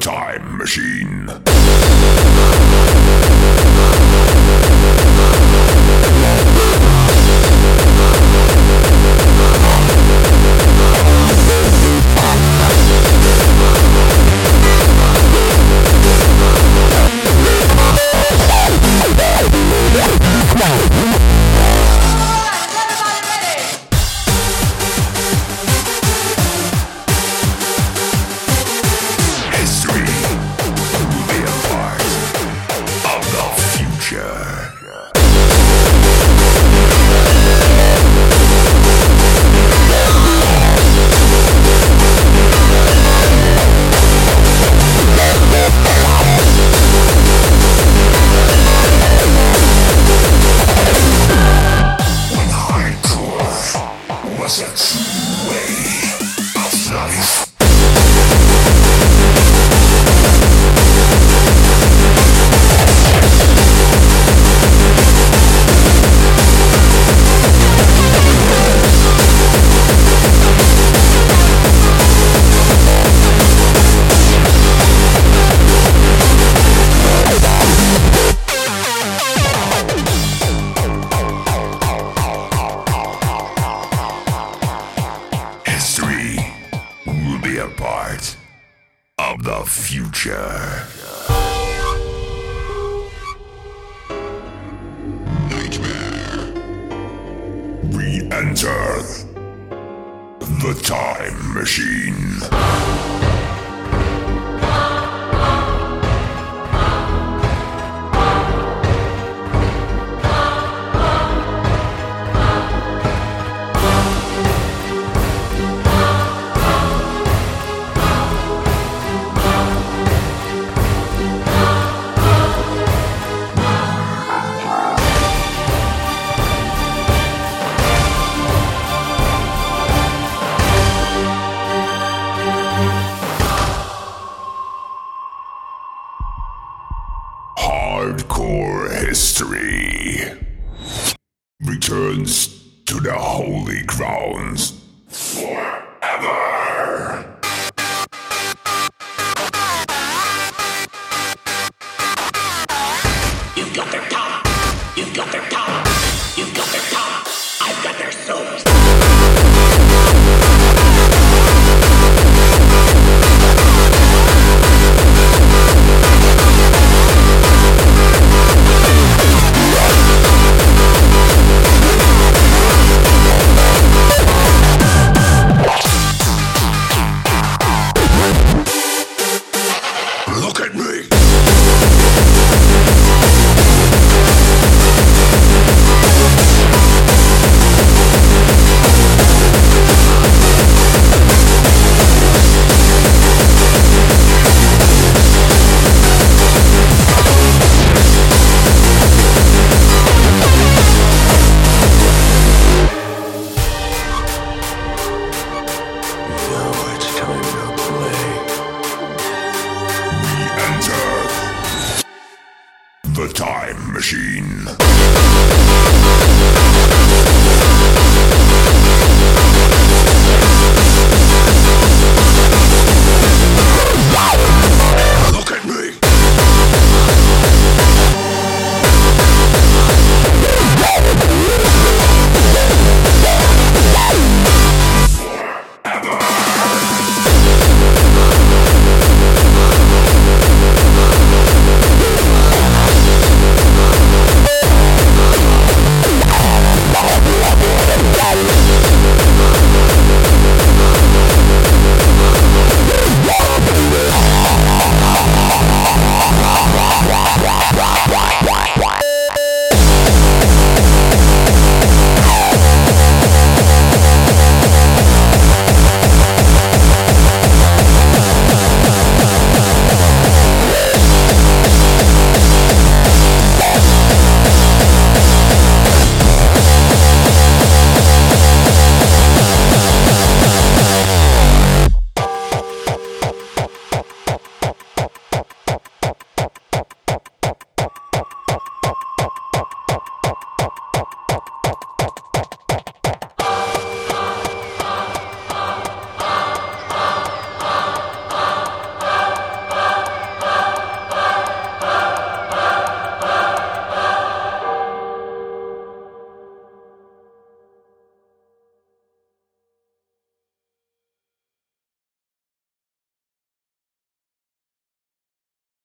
Time Machine. Pressure. Nightmare. Re-enter the time machine. Hardcore History returns to the holy grounds.